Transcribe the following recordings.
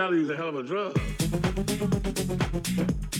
Charlie was a hell of a drug. Well, that's what I'm talking about. It seems that there's a world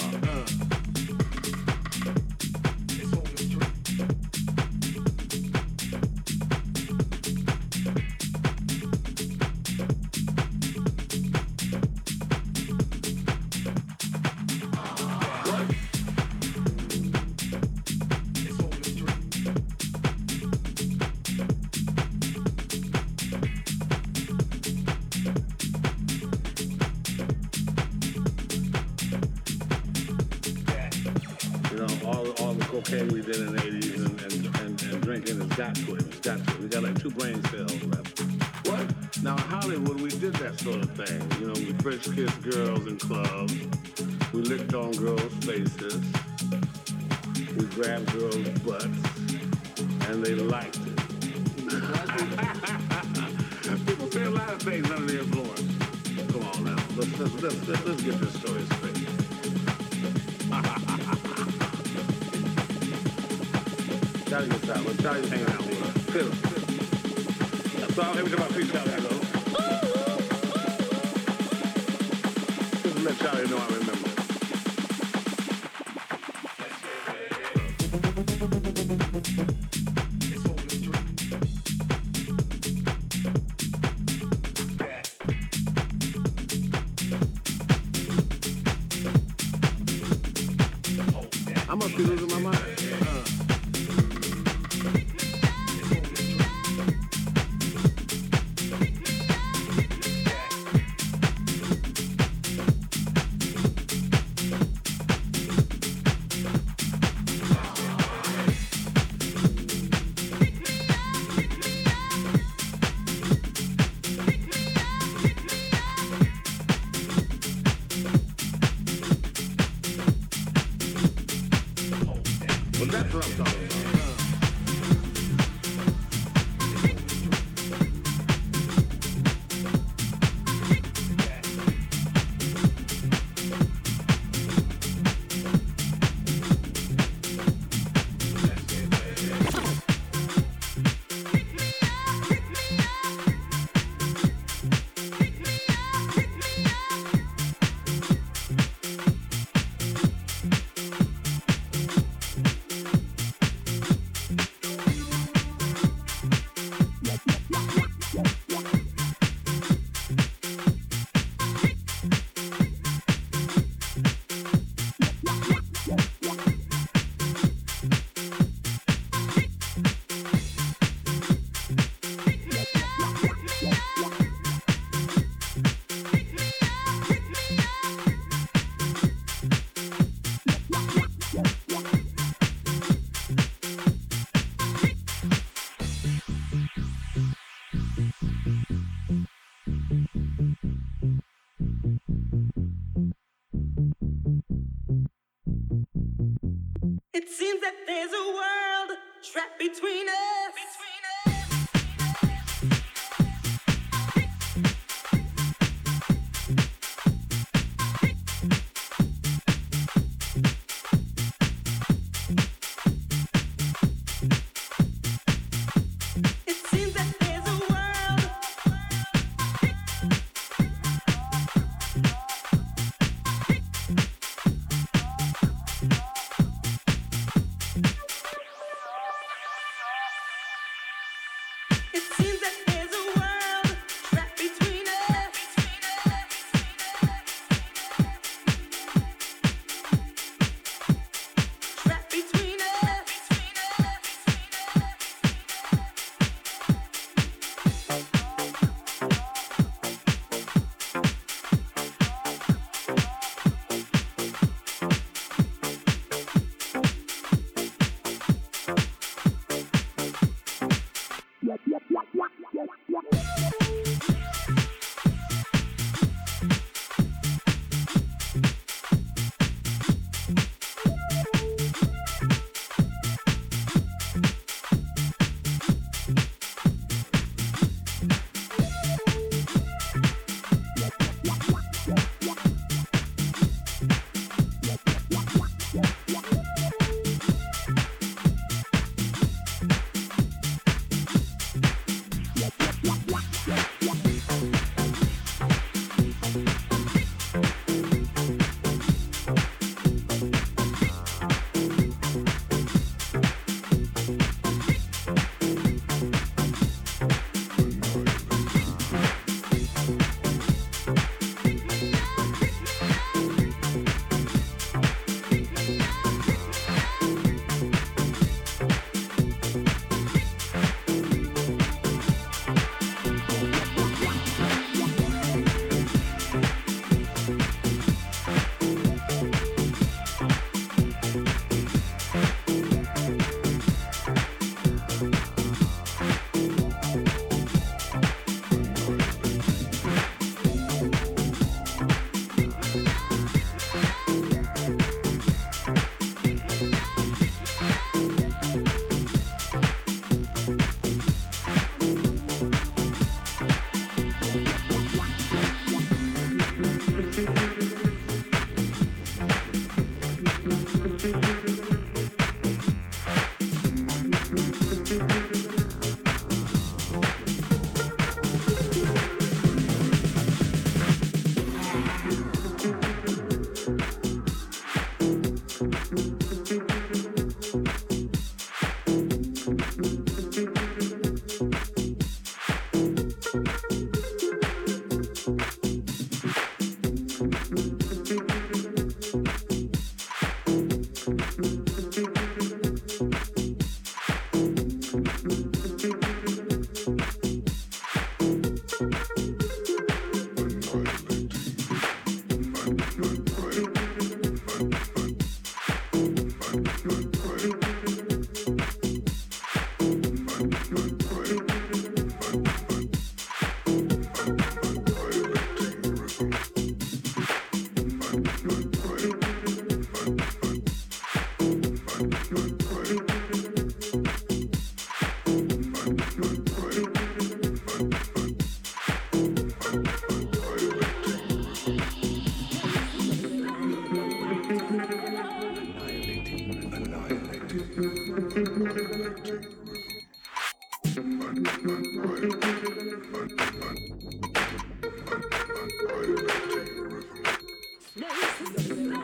Annihilating rhythm.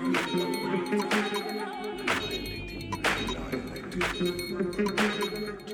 Annihilating rhythm. Annihilating rhythm.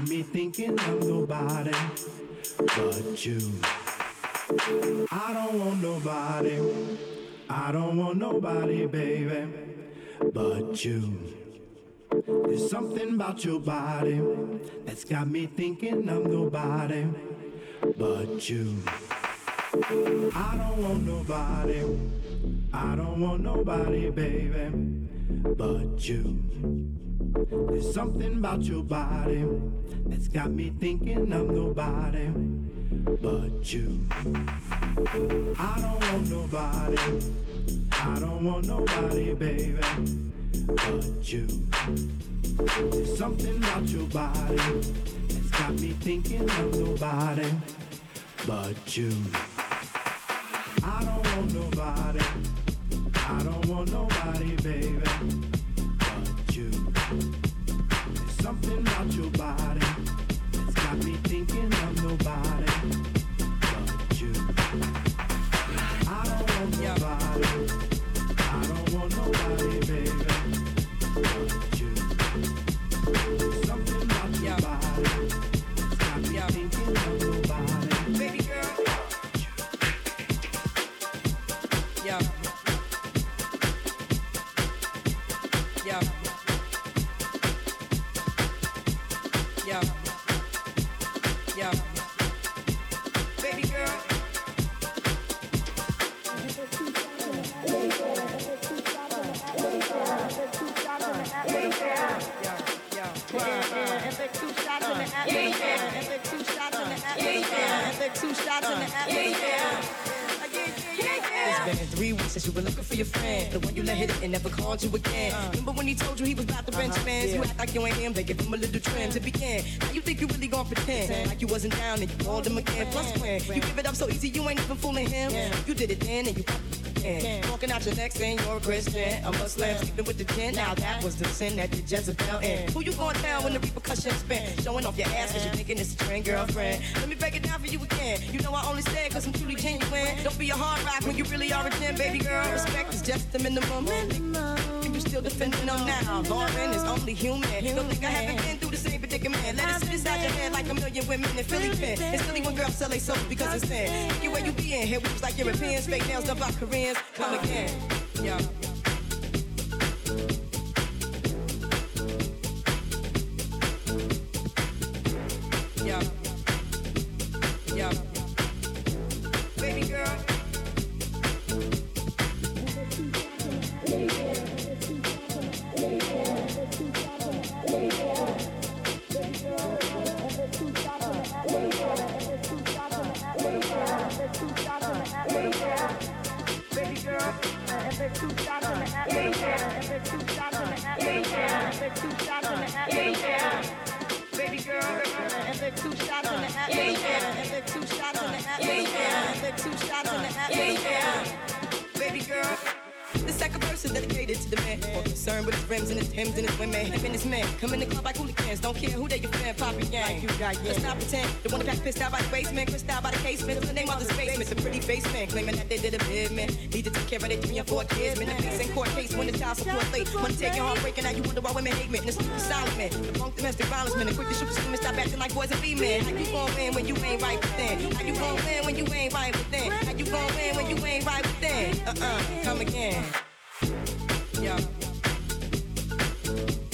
Got me thinking I'm nobody but you. I don't want nobody. I don't want nobody, baby, but you. There's something about your body that's got me thinking I'm nobody but you. I don't want nobody. I don't want nobody, baby, but you. There's something about your body that's got me thinking I'm nobody but you. I don't want nobody. I don't want nobody, baby, but you. There's something about your body that's got me thinking I'm nobody but you. I don't want nobody. I don't want nobody, baby, me thinking I'm nobody. Wasn't and you called him again. Plus you give it up so easy, you ain't even fooling him. You did it then and you again. Walking out your next saying you're a Christian, I'm a Muslim, sleeping with the gin. Now that was the sin that did Jezebel in. Who you going down when the repercussions spin? Showing off your ass cause you're thinking it's a trend girlfriend. Let me break it down for you again. You know I only say it cause I'm truly genuine. Don't be a hard rock when you really are a gem, baby girl. Respect is just the minimum. And you still defending them now. Lauryn is only human. Don't think I haven't been sit inside your head like a million women in Philly pen. It's silly when girls sell they soul because it's thin. You where you be in here, we was like Europeans, fake nails done by Koreans. Come again. Yeah. Baby